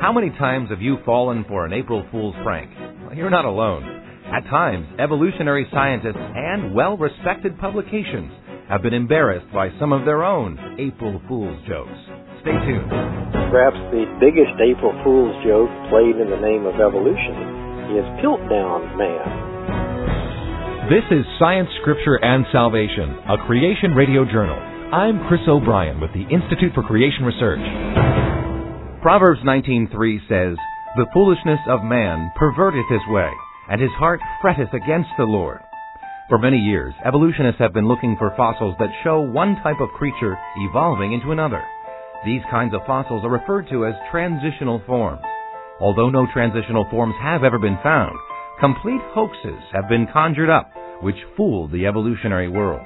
How many times have you fallen for an April Fool's prank? Well, you're not alone. At times, evolutionary scientists and well respected publications have been embarrassed by some of their own April Fool's jokes. Stay tuned. Perhaps the biggest April Fool's joke played in the name of evolution is Piltdown Man. This is Science, Scripture, and Salvation, a creation radio journal. I'm Chris O'Brien with the Institute for Creation Research. Proverbs 19:3 says, "The foolishness of man perverteth his way, and his heart fretteth against the Lord." For many years, evolutionists have been looking for fossils that show one type of creature evolving into another. These kinds of fossils are referred to as transitional forms. Although no transitional forms have ever been found, complete hoaxes have been conjured up which fooled the evolutionary world.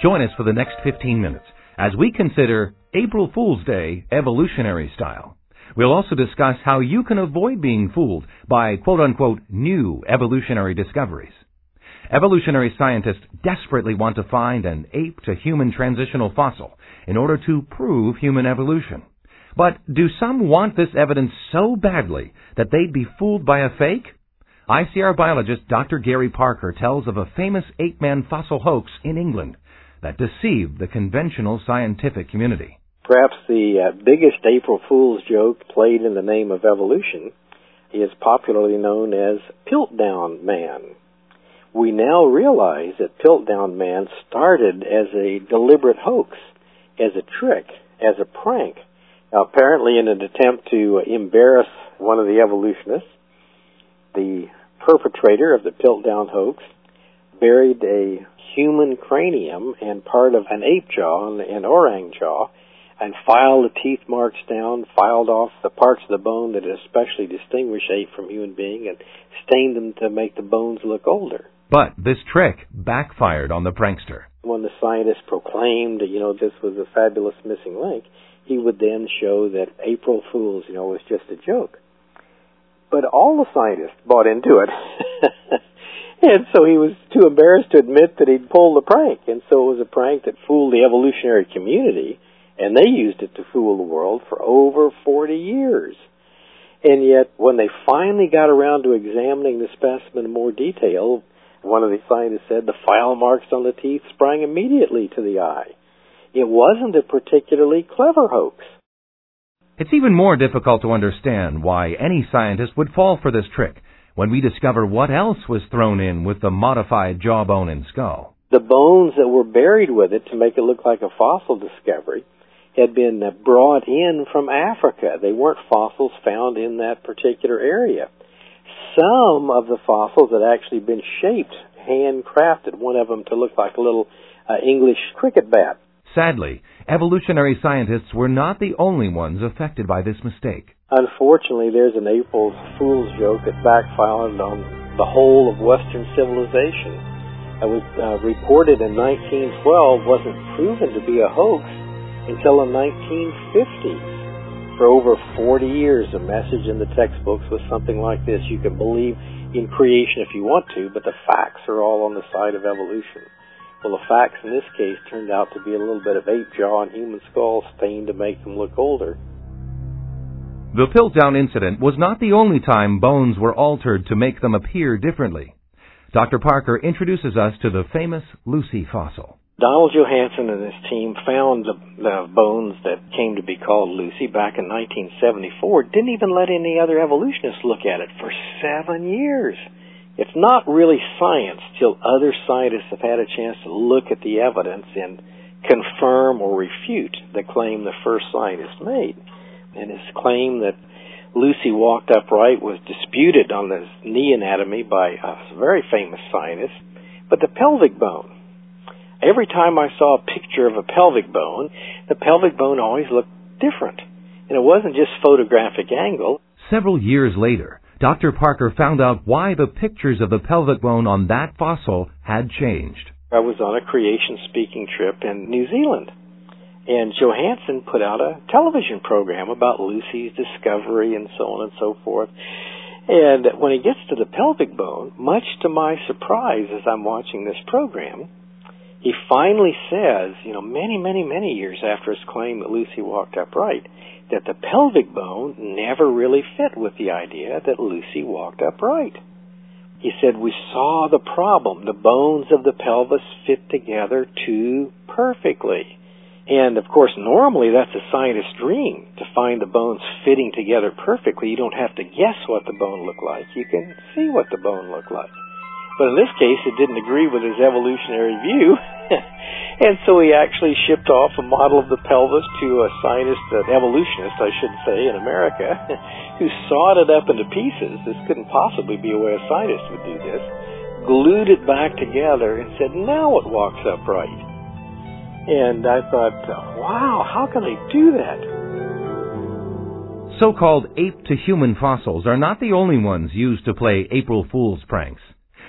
Join us for the next 15 minutes as we consider April Fool's Day evolutionary style. We'll also discuss how you can avoid being fooled by quote unquote new evolutionary discoveries. Evolutionary scientists desperately want to find an ape to human transitional fossil in order to prove human evolution. But do some want this evidence so badly that they'd be fooled by a fake? ICR biologist Dr. Gary Parker tells of a famous ape-man fossil hoax in England that deceived the conventional scientific community. Perhaps the uh, biggest April Fool's joke played in the name of evolution is popularly known as Piltdown Man. We now realize that Piltdown Man started as a deliberate hoax, as a trick, as a prank, apparently in an attempt to embarrass one of the evolutionists. The perpetrator of the Piltdown hoax buried a human cranium and part of an ape jaw, an orang jaw, and filed the teeth marks down, filed off the parts of the bone that especially distinguish ape from human being, and stained them to make the bones look older. But this trick backfired on the prankster. When the scientist proclaimed, you know, this was a fabulous missing link, he would then show that April Fools, you know, was just a joke. But all the scientists bought into it. and so he was too embarrassed to admit that he'd pulled the prank. And so it was a prank that fooled the evolutionary community, and they used it to fool the world for over 40 years. And yet, when they finally got around to examining the specimen in more detail, one of the scientists said the file marks on the teeth sprang immediately to the eye. It wasn't a particularly clever hoax. It's even more difficult to understand why any scientist would fall for this trick when we discover what else was thrown in with the modified jawbone and skull. The bones that were buried with it to make it look like a fossil discovery had been brought in from Africa. They weren't fossils found in that particular area. Some of the fossils had actually been shaped, handcrafted, one of them to look like a little uh, English cricket bat. Sadly, evolutionary scientists were not the only ones affected by this mistake. Unfortunately, there's an April Fool's joke that backfired on the whole of Western civilization. It was uh, reported in 1912, wasn't proven to be a hoax until the 1950s. For over 40 years, the message in the textbooks was something like this. You can believe in creation if you want to, but the facts are all on the side of evolution. Well, the facts in this case turned out to be a little bit of ape jaw and human skull stained to make them look older. The Piltdown incident was not the only time bones were altered to make them appear differently. Dr. Parker introduces us to the famous Lucy fossil. Donald Johanson and his team found the, the, bones that came to be called Lucy back in 1974. Didn't even let any other evolutionists look at it for seven years. It's not really science till other scientists have had a chance to look at the evidence and confirm or refute the claim the first scientist made. And his claim that Lucy walked upright was disputed on the knee anatomy by a very famous scientist. But the pelvic bone, every time I saw a picture of a pelvic bone, the pelvic bone always looked different. And it wasn't just photographic angle. Several years later, Dr. Parker found out why the pictures of the pelvic bone on that fossil had changed. I was on a creation speaking trip in New Zealand. And Johanson put out a television program about Lucy's discovery and so on and so forth. And when he gets to the pelvic bone, much to my surprise as I'm watching this program, he finally says, you know, many, many, many years after his claim that Lucy walked upright, that the pelvic bone never really fit with the idea that Lucy walked upright. He said, we saw the problem. The bones of the pelvis fit together too perfectly. And of course, normally that's a scientist's dream to find the bones fitting together perfectly. You don't have to guess what the bone looked like. You can see what the bone looked like. But in this case, it didn't agree with his evolutionary view. and so he actually shipped off a model of the pelvis to a scientist, an evolutionist, I should say, in America, who sawed it up into pieces. This couldn't possibly be a way a scientist would do this. Glued it back together and said, now it walks upright. And I thought, wow, how can they do that? So called ape to human fossils are not the only ones used to play April Fool's pranks.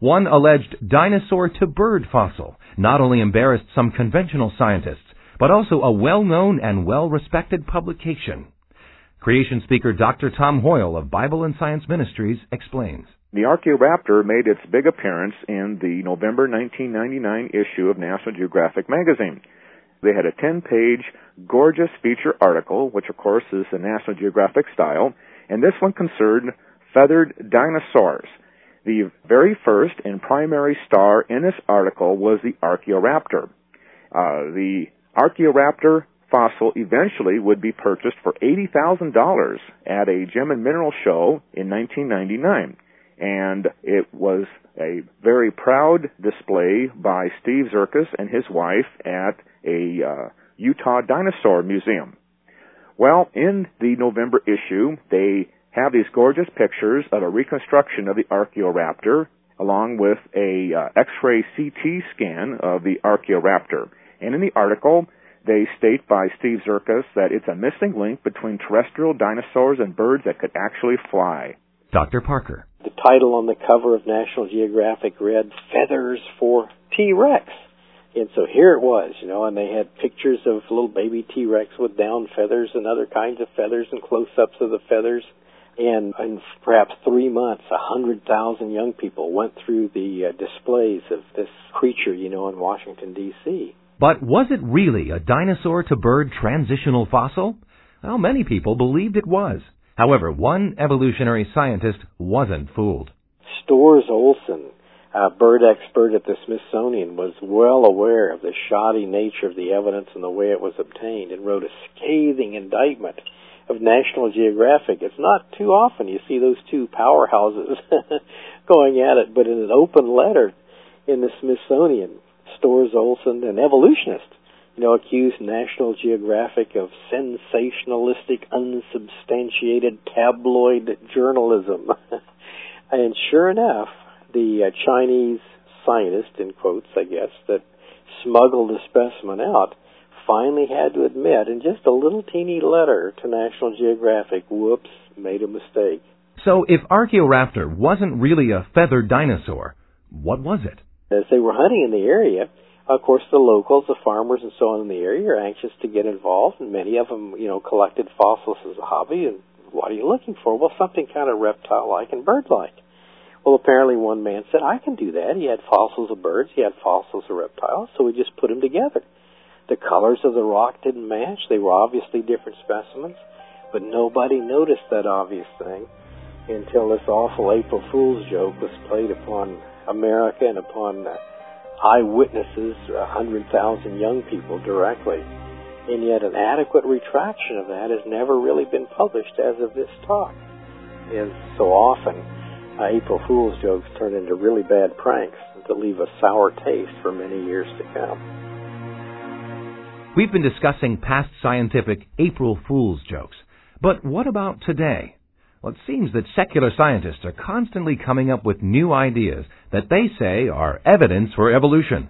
One alleged dinosaur to bird fossil not only embarrassed some conventional scientists, but also a well-known and well-respected publication. Creation speaker Dr. Tom Hoyle of Bible and Science Ministries explains. The Archaeoraptor made its big appearance in the November 1999 issue of National Geographic magazine. They had a 10-page, gorgeous feature article, which of course is the National Geographic style, and this one concerned feathered dinosaurs. The very first and primary star in this article was the Archaeoraptor. Uh, the Archaeoraptor fossil eventually would be purchased for $80,000 at a gem and mineral show in 1999. And it was a very proud display by Steve Czerkas and his wife at a uh, Utah Dinosaur Museum. Well, in the November issue, they have these gorgeous pictures of a reconstruction of the Archaeoraptor along with a uh, X-ray CT scan of the Archaeoraptor. And in the article, they state by Steve Czerkas that it's a missing link between terrestrial dinosaurs and birds that could actually fly. Dr. Parker. The title on the cover of National Geographic read Feathers for T-Rex. And so here it was, you know, and they had pictures of little baby T-Rex with down feathers and other kinds of feathers and close-ups of the feathers. And in perhaps three months, a hundred thousand young people went through the uh, displays of this creature, you know, in Washington D.C. But was it really a dinosaur to bird transitional fossil? Well, many people believed it was. However, one evolutionary scientist wasn't fooled. Storrs Olson, a bird expert at the Smithsonian, was well aware of the shoddy nature of the evidence and the way it was obtained and wrote a scathing indictment of National Geographic. It's not too often you see those two powerhouses going at it, but in an open letter in the Smithsonian, Storrs Olson, an evolutionist, you know, accused National Geographic of sensationalistic, unsubstantiated tabloid journalism. and sure enough, the uh, Chinese scientist, in quotes, I guess, that smuggled the specimen out finally had to admit in just a little teeny letter to National Geographic, whoops, made a mistake. So if Archaeoraptor wasn't really a feathered dinosaur, what was it? As they were hunting in the area, of course, the locals, the farmers, and so on in the area are anxious to get involved, and many of them, you know, collected fossils as a hobby. And what are you looking for? Well, something kind of reptile-like and bird-like. Well, apparently one man said, I can do that. He had fossils of birds, he had fossils of reptiles, so we just put them together. The colors of the rock didn't match. They were obviously different specimens, but nobody noticed that obvious thing until this awful April Fool's joke was played upon America and upon eyewitnesses, a hundred thousand young people directly. And yet an adequate retraction of that has never really been published as of this talk. And so often, uh, April Fool's jokes turn into really bad pranks that leave a sour taste for many years to come. We've been discussing past scientific April Fool's jokes. But what about today? Well, it seems that secular scientists are constantly coming up with new ideas that they say are evidence for evolution.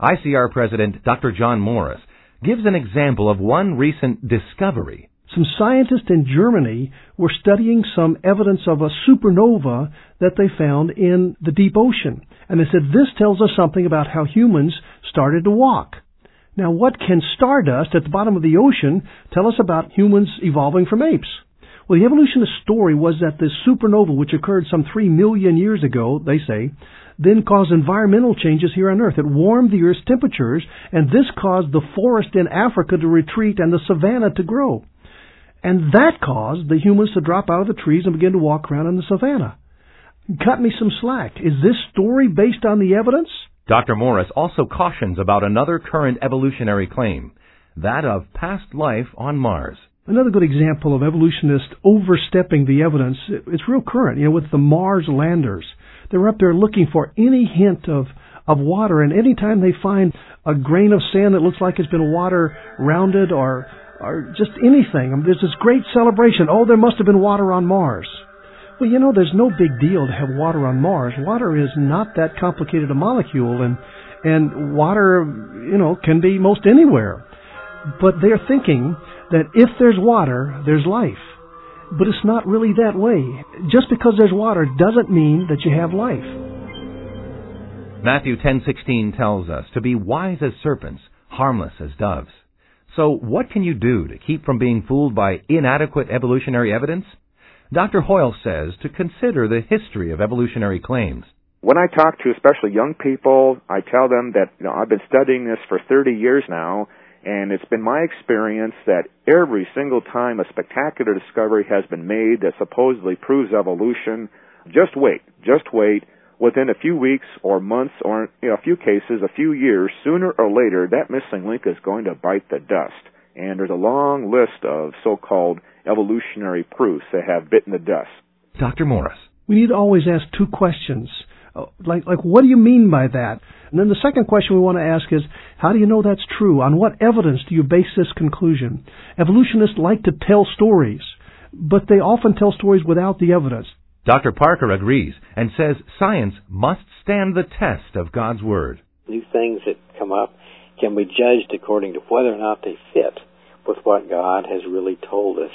ICR President Dr. John Morris gives an example of one recent discovery. Some scientists in Germany were studying some evidence of a supernova that they found in the deep ocean. And they said, this tells us something about how humans started to walk. Now, what can stardust at the bottom of the ocean tell us about humans evolving from apes? Well, the evolutionist story was that the supernova, which occurred some three million years ago, they say, then caused environmental changes here on Earth. It warmed the Earth's temperatures, and this caused the forest in Africa to retreat and the savanna to grow. And that caused the humans to drop out of the trees and begin to walk around in the savanna. Cut me some slack. Is this story based on the evidence? Dr. Morris also cautions about another current evolutionary claim, that of past life on Mars. Another good example of evolutionists overstepping the evidence, it's real current, you know, with the Mars landers. They're up there looking for any hint of, of water, and anytime they find a grain of sand that looks like it's been water rounded or, or just anything, I mean, there's this great celebration. Oh, there must have been water on Mars. Well, you know, there's no big deal to have water on Mars. Water is not that complicated a molecule, and, and water, you know, can be most anywhere. But they're thinking that if there's water, there's life. But it's not really that way. Just because there's water doesn't mean that you have life. Matthew 10:16 tells us to be wise as serpents, harmless as doves. So, what can you do to keep from being fooled by inadequate evolutionary evidence? Dr. Hoyle says to consider the history of evolutionary claims. When I talk to especially young people, I tell them that you know, I've been studying this for 30 years now and it's been my experience that every single time a spectacular discovery has been made that supposedly proves evolution, just wait, just wait. Within a few weeks or months or in a few cases, a few years, sooner or later, that missing link is going to bite the dust. And there's a long list of so-called evolutionary proofs that have bitten the dust. Dr. Morris. We need to always ask two questions. Uh, like, like, what do you mean by that? And then the second question we want to ask is, how do you know that's true? On what evidence do you base this conclusion? Evolutionists like to tell stories, but they often tell stories without the evidence. Dr. Parker agrees and says science must stand the test of God's Word. New things that come up can be judged according to whether or not they fit with what God has really told us.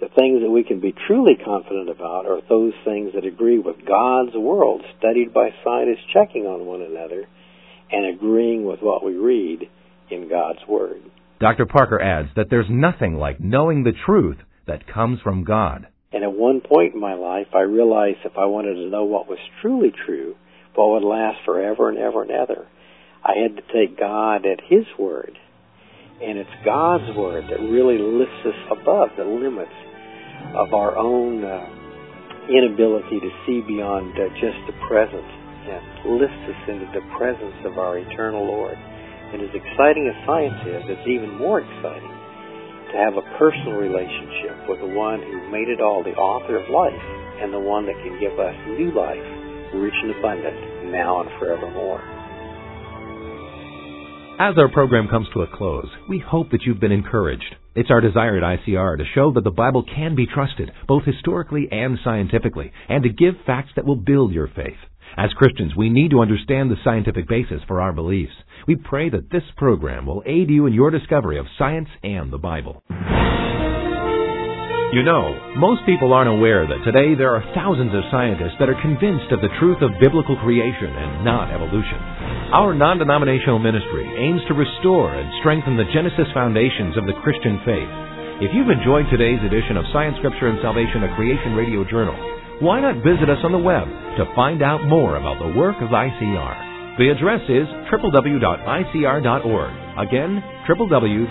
The things that we can be truly confident about are those things that agree with God's world, studied by scientists checking on one another and agreeing with what we read in God's Word. Dr. Parker adds that there's nothing like knowing the truth that comes from God. And at one point in my life, I realized if I wanted to know what was truly true, what would last forever and ever and ever, I had to take God at His Word. And it's God's Word that really lifts us above the limits of our own uh, inability to see beyond uh, just the present and lifts us into the presence of our eternal Lord. And as exciting as science is, it's even more exciting to have a personal relationship with the one who made it all, the author of life, and the one that can give us new life, rich and abundant, now and forevermore. As our program comes to a close, we hope that you've been encouraged. It's our desire at ICR to show that the Bible can be trusted, both historically and scientifically, and to give facts that will build your faith. As Christians, we need to understand the scientific basis for our beliefs. We pray that this program will aid you in your discovery of science and the Bible. You know, most people aren't aware that today there are thousands of scientists that are convinced of the truth of biblical creation and not evolution. Our non-denominational ministry aims to restore and strengthen the Genesis foundations of the Christian faith. If you've enjoyed today's edition of Science, Scripture, and Salvation, a Creation Radio Journal, why not visit us on the web to find out more about the work of ICR? The address is www.icr.org. Again, www.icr.org.